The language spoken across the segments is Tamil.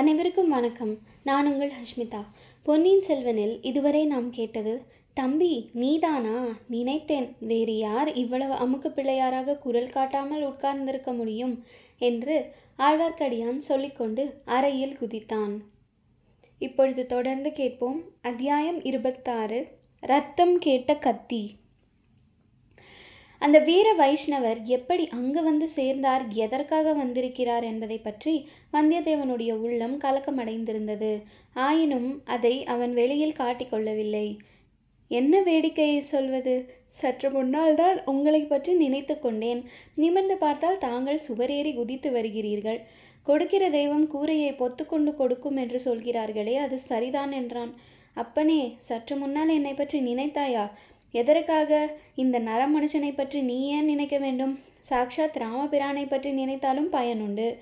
அனைவருக்கும் வணக்கம். நான் உங்கள் ஹஷ்மிதா. பொன்னியின் செல்வனில் இதுவரை நாம் கேட்டது தம்பி நீதானா? நினைத்தேன். வேறு யார் இவ்வளவு அமுக்கு பிள்ளையாராக குரல் காட்டாமல் உட்கார்ந்திருக்க முடியும்? என்று ஆழ்வார்க்கடியான் சொல்லிக்கொண்டு அறையில் குதித்தான். இப்பொழுது தொடர்ந்து கேட்போம். அத்தியாயம் இருபத்தாறு. ரத்தம் கேட்ட கத்தி. அந்த வீர வைஷ்ணவர் எப்படி அங்கு வந்து சேர்ந்தார் எதற்காக வந்திருக்கிறார் என்பதை பற்றி வந்தியத்தேவனுடைய உள்ளம் கலக்கமடைந்திருந்தது. ஆயினும் அதை அவன் வெளியில் காட்டிக்கொள்ளவில்லை. என்ன வேடிக்கையை சொல்வது? சற்று முன்னால் தான் உங்களை பற்றி நினைத்து கொண்டேன். நிமிர்ந்து பார்த்தால் தாங்கள் சுவரேறி குதித்து வருகிறீர்கள். கொடுக்கிற தெய்வம் கூரையை பொத்துக்கொண்டு கொடுக்கும் என்று சொல்கிறார்களே அது சரிதான் என்றான். அப்பனே சற்று முன்னால் என்னை பற்றி நினைத்தாயா? எதற்காக? இந்த நர மனுஷனை பற்றி நீ ஏன் நினைக்க வேண்டும்? சாக்ஷாத் ராமபிரானை பற்றி நினைத்தாலும் பயனுண்டு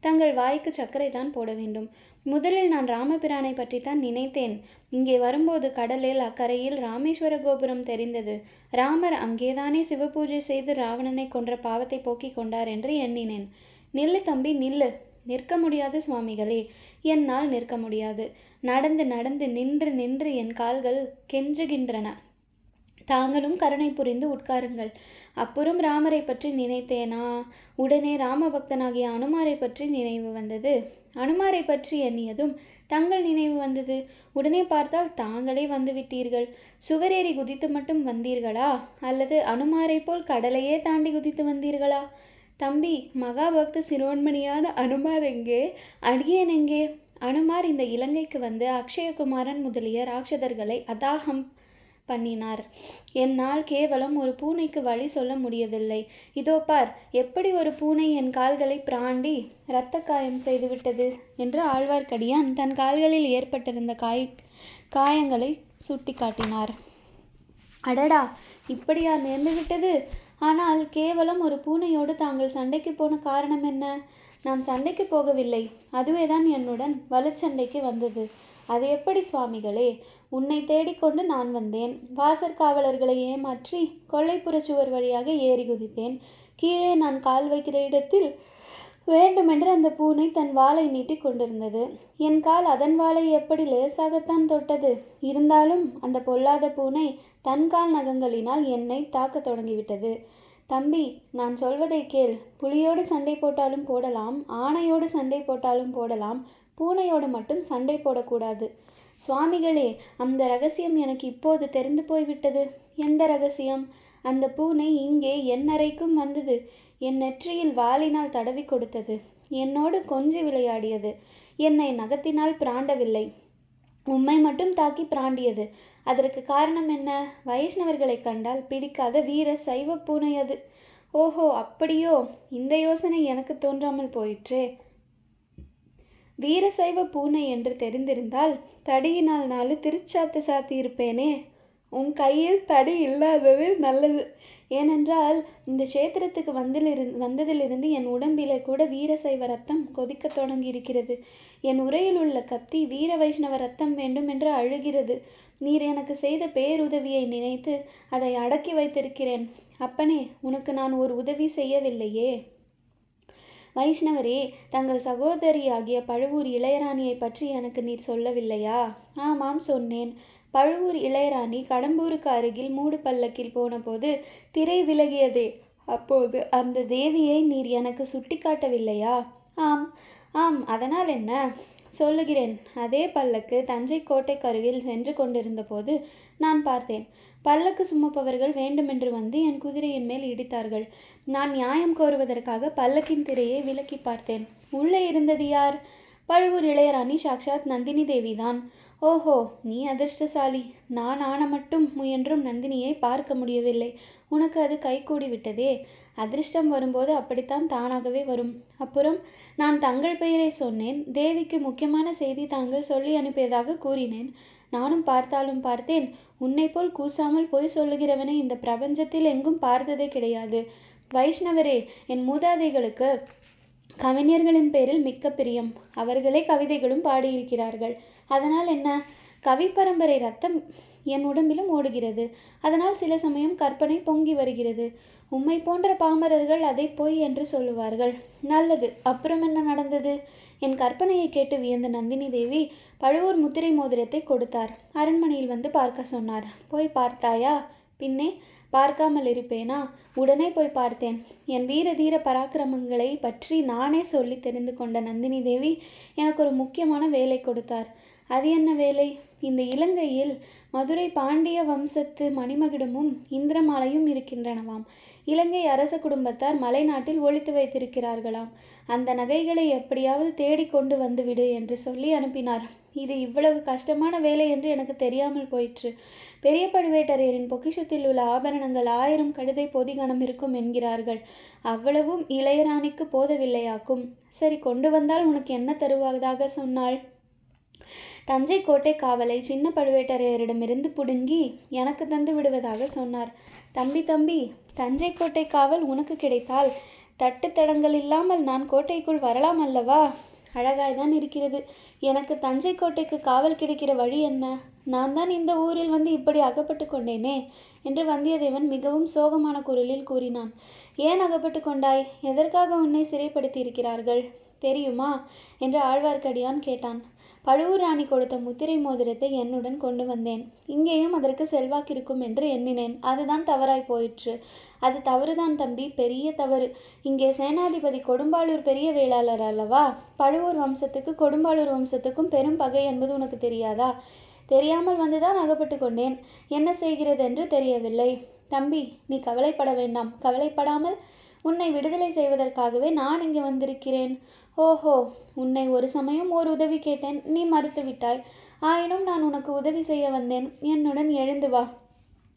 தங்கள் வாய்க்கு சர்க்கரை தான் போட வேண்டும். முதலில் நான் ராமபிரானை பற்றித்தான் நினைத்தேன். இங்கே வரும்போது கடலில் அக்கரையில் ராமேஸ்வர கோபுரம் தெரிந்தது. ராமர் அங்கேதானே சிவபூஜை செய்து ராவணனை கொன்ற பாவத்தை போக்கிக் கொண்டார் என்று எண்ணினேன். நில்லு தம்பி நில்லு. நிற்க முடியாது சுவாமிகளே. என்னால் நிற்க முடியாது. நடந்து நடந்து நின்று நின்று என் கால்கள் கெஞ்சுகின்றன. தாங்களும் கருணை புரிந்து உட்காருங்கள். அப்புறம் ராமரை பற்றி நினைத்தேனா? உடனே ராமபக்தனாகிய அனுமாரை பற்றி நினைவு வந்தது. அனுமாரை பற்றி எண்ணியதும் தங்கள் நினைவு வந்தது. உடனே பார்த்தால் தாங்களே வந்து விட்டீர்கள். சுவரேறி குதித்து மட்டும் வந்தீர்களா? அல்லது அனுமாரை போல் கடலையே தாண்டி குதித்து வந்தீர்களா? தம்பி மகாபக்த சிரோன்மணியான அனுமார் எங்கே? அடியேன் எங்கே? அனுமார் இந்த இலங்கைக்கு வந்து அக்ஷயகுமாரன் முதலிய ராட்சதர்களை அதாகம் பண்ணினார். என்னால் கேவலம் ஒரு பூனைக்கு வழி சொல்ல முடியவில்லை. இதோ பார் எப்படி ஒரு பூனை என் கால்களை பிராண்டி இரத்த காயம் செய்துவிட்டது என்று ஆழ்வார்க்கடியான் தன் கால்களில் ஏற்பட்டிருந்த காய் காயங்களை சுட்டி காட்டினார் அடடா இப்படியா நேர்ந்து விட்டது ஆனால் கேவலம் ஒரு பூனையோடு தாங்கள் சண்டைக்கு போன காரணம் என்ன? நான் சண்டைக்கு போகவில்லை. அதுவே தான் என்னுடன் வலுச்சண்டைக்கு வந்தது. அது எப்படி சுவாமிகளே? உன்னை தேடிக்கொண்டு நான் வந்தேன். வாசற்காவலர்களை ஏமாற்றி கொல்லைப்புற சுவர் வழியாக ஏறி குதித்தேன். கீழே நான் கால் வைக்கிற இடத்தில் வேண்டுமென்று அந்த பூனை தன் வாளை நீட்டி கொண்டிருந்தது. என் கால் அதன் வாளை எப்படி லேசாகத்தான் தொட்டது? இருந்தாலும் அந்த பொல்லாத பூனை தன் கால் நகங்களினால் என்னை தாக்க தொடங்கிவிட்டது. தம்பி நான் சொல்வதை கேள். புலியோடு சண்டை போட்டாலும் போடலாம் ஆணையோடு சண்டை போட்டாலும் போடலாம் பூனையோடு மட்டும் சண்டை போடக்கூடாது. சுவாமிகளே அந்த ரகசியம் எனக்கு இப்போது தெரிந்து போய்விட்டது. எந்த ரகசியம்? அந்த பூனை இங்கே என் அறைக்கும் வந்தது. என் நெற்றியில் வாளினால் தடவி கொடுத்தது. என்னோடு கொஞ்சி விளையாடியது. என்னை நகத்தினால் பிராண்டவில்லை. உம்மை மட்டும் தாக்கி பிராண்டியது. அதற்கு காரணம் என்ன? வைஷ்ணவர்களை கண்டால் பிடிக்காத வீர சைவ பூனை அது. ஓஹோ அப்படியோ. இந்த யோசனை எனக்கு தோன்றாமல் போயிற்றே. வீரசைவ பூனை என்று தெரிந்திருந்தால் தடியினால் நாலு திருச்சாத்து சாத்தி இருப்பேனே. உன் கையில் தடி இல்லாதது நல்லது. ஏனென்றால் இந்த கஷேத்திரத்துக்கு வந்திலிருந்து வந்ததிலிருந்து என் உடம்பிலே கூட வீரசைவ ரத்தம் கொதிக்க தொடங்கி இருக்கிறது என் உரையில் உள்ள கத்தி வீர வைஷ்ணவ ரத்தம் வேண்டும் என்று அழுகிறது. நீர் எனக்கு செய்த பேருதவியை நினைத்து அதை அடக்கி வைத்திருக்கிறேன். அப்பனே உனக்கு நான் ஒரு உதவி செய்யவில்லையே. வைஷ்ணவரே தங்கள் சகோதரியாகிய பழுவூர் இளையராணியை பற்றி எனக்கு நீர் சொல்லவில்லையா? ஆமாம் சொன்னேன். பழுவூர் இளையராணி கடம்பூருக்கு அருகில் மூடு பல்லக்கில் போனபோது திரை விலகியதே. அப்போது அந்த தேவியை நீர் எனக்கு சுட்டிக்காட்டவில்லையா? ஆம் ஆம். அதனால் என்ன? சொல்லுகிறேன். அதே பல்லக்கு தஞ்சை கோட்டைக்கு அருகில் சென்று கொண்டிருந்தபோது நான் பார்த்தேன். பல்லக்கு சுமப்பவர்கள் வேண்டுமென்று வந்து என் குதிரையின் மேல் இடித்தார்கள். நான் நியாயம் கோருவதற்காக பல்லக்கின் திரையை விலக்கி பார்த்தேன். உள்ளே இருந்தது யார்? பழுவூர் இளையராணி சாக்ஷாத் நந்தினி தேவிதான். ஓஹோ நீ அதிர்ஷ்டசாலி. நான் ஆன மட்டும் முயன்றும் நந்தினியை பார்க்க முடியவில்லை. உனக்கு அது கைகூடி விட்டதே. அதிர்ஷ்டம் வரும்போது அப்படித்தான் தானாகவே வரும். அப்புறம் நான் தங்கள் பெயரை சொன்னேன். தேவிக்கு முக்கியமான செய்தி தாங்கள் சொல்லி அனுப்பியதாக கூறினேன். நானும் பார்த்தாலும் பார்த்தேன். உன்னை போல் கூசாமல் பொய் சொல்லுகிறவனை இந்த பிரபஞ்சத்தில் எங்கும் பார்த்ததே கிடையாது. வைஷ்ணவரே என் மூதாதைகளுக்கு கவிஞர்களின் பேரில் மிக்க பிரியம். அவர்களே கவிதைகளும் பாடியிருக்கிறார்கள். அதனால் என்ன? கவி பரம்பரை ரத்தம் என் உடம்பிலும் ஓடுகிறது. அதனால் சில சமயம் கற்பனை பொங்கி வருகிறது. உம்மை போன்ற பாமரர்கள் அதை பொய் என்று சொல்லுவார்கள். நல்லது. அப்புறம் என்ன நடந்தது? என் கற்பனையை கேட்டு வியந்த நந்தினி தேவி பழுவூர் முத்திரை மோதிரத்தை கொடுத்தார். அரண்மனையில் வந்து பார்க்க சொன்னார். போய் பார்த்தாயா? பின்னே பார்க்காமல் இருப்பேனா? உடனே போய் பார்த்தேன். என் வீர தீர பராக்கிரமங்களை பற்றி நானே சொல்லி தெரிந்து கொண்ட நந்தினி தேவி எனக்கு ஒரு முக்கியமான வேலை கொடுத்தார். அது என்ன வேலை? இந்த இலங்கையில் மதுரை பாண்டிய வம்சத்து மணிமகுடமும் இந்திரமாலையும் இருக்கின்றனவாம். இலங்கை அரச குடும்பத்தார் மலைநாட்டில் ஒழித்து வைத்திருக்கிறார்களாம். அந்த நகைகளை எப்படியாவது தேடி கொண்டு வந்துவிடு என்று சொல்லி அனுப்பினார். இது இவ்வளவு கஷ்டமான வேலை என்று எனக்கு தெரியாமல் போயிற்று. பெரிய பழுவேட்டரையரின் பொக்கிஷத்தில் உள்ள ஆபரணங்கள் ஆயிரம் கழுதை பொதிகணம் இருக்கும் என்கிறார்கள். அவ்வளவும் இளையராணிக்கு போதவில்லையாக்கும். சரி கொண்டு வந்தால் உனக்கு என்ன தருவதாக சொன்னாள்? தஞ்சை கோட்டை காவலை சின்ன பழுவேட்டரையரிடமிருந்து புடுங்கி எனக்கு தந்து விடுவதாக சொன்னார். தம்பி தம்பி தஞ்சை கோட்டை காவல் உனக்கு கிடைத்தால் தட்டு தடங்கள் இல்லாமல் நான் கோட்டைக்குள் வரலாம் அல்லவா? அழகாய்தான் இருக்கிறது. எனக்கு தஞ்சை கோட்டைக்கு காவல் கிடைக்கிற வழி என்ன? நான் தான் இந்த ஊரில் வந்து இப்படி அகப்பட்டு கொண்டேனே? என்று வந்தியத்தேவன் மிகவும் சோகமான குரலில் கூறினான். ஏன் அகப்பட்டு கொண்டாய்? எதற்காக உன்னை சிறைப்படுத்தி இருக்கிறார்கள் தெரியுமா? என்று ஆழ்வார்க்கடியான் கேட்டான். பழுவூர் ராணி கொடுத்த முத்திரை மோதிரத்தை என்னுடன் கொண்டு வந்தேன். இங்கேயும் அதற்கு செல்வாக்கிருக்கும் என்று எண்ணினேன். அதுதான் தவறாய் போயிற்று. அது தவறுதான் தம்பி. பெரிய தவறு. இங்கே சேனாதிபதி கொடும்பாளூர் பெரிய வேளாளர் அல்லவா? பழுவூர் வம்சத்துக்கு கொடும்பாளூர் வம்சத்துக்கும் பெரும் பகை என்பது உனக்கு தெரியாதா? தெரியாமல் வந்துதான் அகப்பட்டு கொண்டேன். என்ன செய்கிறது என்று தெரியவில்லை. தம்பி நீ கவலைப்பட வேண்டாம். கவலைப்படாமல் உன்னை விடுதலை செய்வதற்காகவே நான் இங்கு வந்திருக்கிறேன். ஓஹோ உன்னை ஒரு சமயம் ஓர் உதவி கேட்டேன். நீ மறுத்து விட்டாய் ஆயினும் நான் உனக்கு உதவி செய்ய வந்தேன். என்னுடன் எழுந்து வா.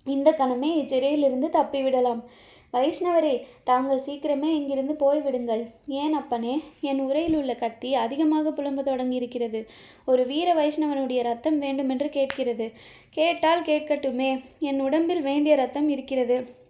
இந்த கணமே இச்சிறையிலிருந்து தப்பிவிடலாம். வைஷ்ணவரே தாங்கள் சீக்கிரமே இங்கிருந்து போய்விடுங்கள். ஏன் அப்பனே? என் உரையில் உள்ள கத்தி அதிகமாக புலம்ப தொடங்கியிருக்கிறது. ஒரு வீர வைஷ்ணவனுடைய ரத்தம் வேண்டுமென்று கேட்கிறது. கேட்டால் கேட்கட்டுமே. என் உடம்பில் வேண்டிய ரத்தம் இருக்கிறது.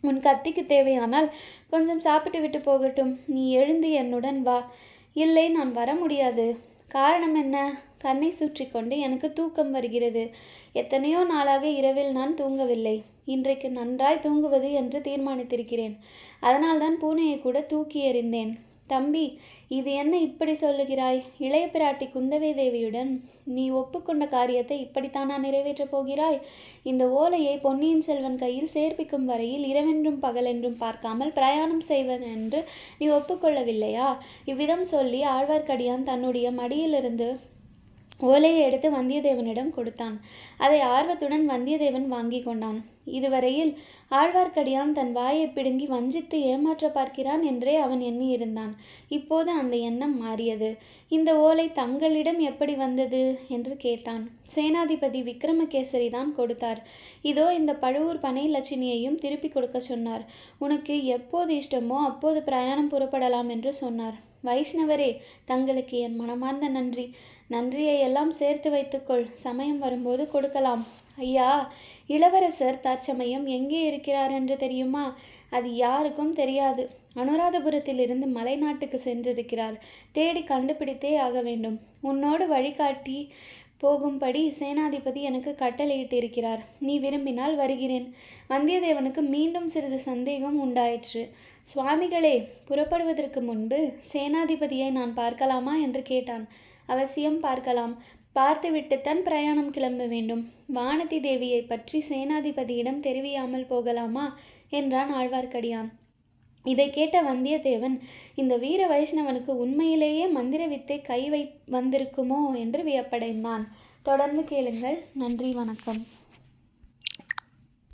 உன் கத்திக்கு தேவையானால் கொஞ்சம் சாப்பிட்டு விட்டு போகட்டும். நீ எழுந்து என்னுடன் வா. இல்லை நான் வர முடியாது. காரணம் என்ன? கண்ணை சுற்றி கொண்டு எனக்கு தூக்கம் வருகிறது. எத்தனையோ நாளாக இரவில் நான் தூங்கவில்லை. இன்றைக்கு நன்றாய் தூங்குவது என்று தீர்மானித்திருக்கிறேன். அதனால்தான் பூனையை கூட தூக்கி எறிந்தேன். தம்பி இது என்ன இப்படி சொல்லுகிறாய்? இளைய பிராட்டி குந்தவை தேவியுடன் நீ ஒப்புக்கொண்ட காரியத்தை இப்படித்தானா நிறைவேற்றப் போகிறாய்? இந்த ஓலையை பொன்னியின் செல்வன் கையில் சேர்ப்பிக்கும் வரையில் இரவென்றும் பகலென்றும் பார்க்காமல் பிரயாணம் செய்வன் என்று நீ ஒப்புக்கொள்ளவில்லையா? இவ்விதம் சொல்லி ஆழ்வார்க்கடியான் தன்னுடைய மடியிலிருந்து ஓலையை எடுத்து வந்தியத்தேவனிடம் கொடுத்தான். அதை ஆர்வத்துடன் வந்தியத்தேவன் வாங்கி கொண்டான். இதுவரையில் ஆழ்வார்க்கடியான் தன் வாயை பிடுங்கி வஞ்சித்து ஏமாற்ற பார்க்கிறான் என்றே அவன் எண்ணியிருந்தான். இப்போது அந்த எண்ணம் மாறியது. இந்த ஓலை தங்களிடம் எப்படி வந்தது? என்று கேட்டான். சேனாதிபதி விக்ரமகேசரி தான் கொடுத்தார். இதோ இந்த பழுவூர் பனை லட்சுமியையும் திருப்பி கொடுக்க சொன்னார். உனக்கு எப்போது இஷ்டமோ அப்போது பிரயாணம் புறப்படலாம் என்று சொன்னார். வைஷ்ணவரே தங்களுக்கு என் மனமார்ந்த நன்றி. நன்றியை எல்லாம் சேர்த்து வைத்துக்கொள். சமயம் வரும்போது கொடுக்கலாம். ஐயா இளவரசர் தற்சமயம் எங்கே இருக்கிறார் என்று தெரியுமா? அது யாருக்கும் தெரியாது. அனுராதபுரத்திலிருந்து மலைநாட்டுக்கு சென்றிருக்கிறார். தேடி கண்டுபிடித்தே ஆக வேண்டும். உன்னோடு வழிகாட்டி போகும்படி சேனாதிபதி எனக்கு கட்டளையிட்டிருக்கிறார். நீ விரும்பினால் வருகிறேன். வந்தியத்தேவனுக்கு மீண்டும் சிறிது சந்தேகம் உண்டாயிற்று. சுவாமிகளே புறப்படுவதற்கு முன்பு சேனாதிபதியை நான் பார்க்கலாமா என்று கேட்டான். அவசியம் பார்க்கலாம். பார்த்துவிட்டுத்தான் பிரயாணம் கிளம்ப வேண்டும். வானதி தேவியை பற்றி சேனாதிபதியிடம் தெரிவியாமல் போகலாமா? என்றான் ஆழ்வார்க்கடியான். இதை கேட்ட வந்தியத்தேவன் இந்த வீர வைஷ்ணவனுக்கு உண்மையிலேயே மந்திர வித்தை கை வை வந்திருக்குமோ? என்று வியப்படைந்தான். தொடர்ந்து கேளுங்கள். நன்றி வணக்கம்.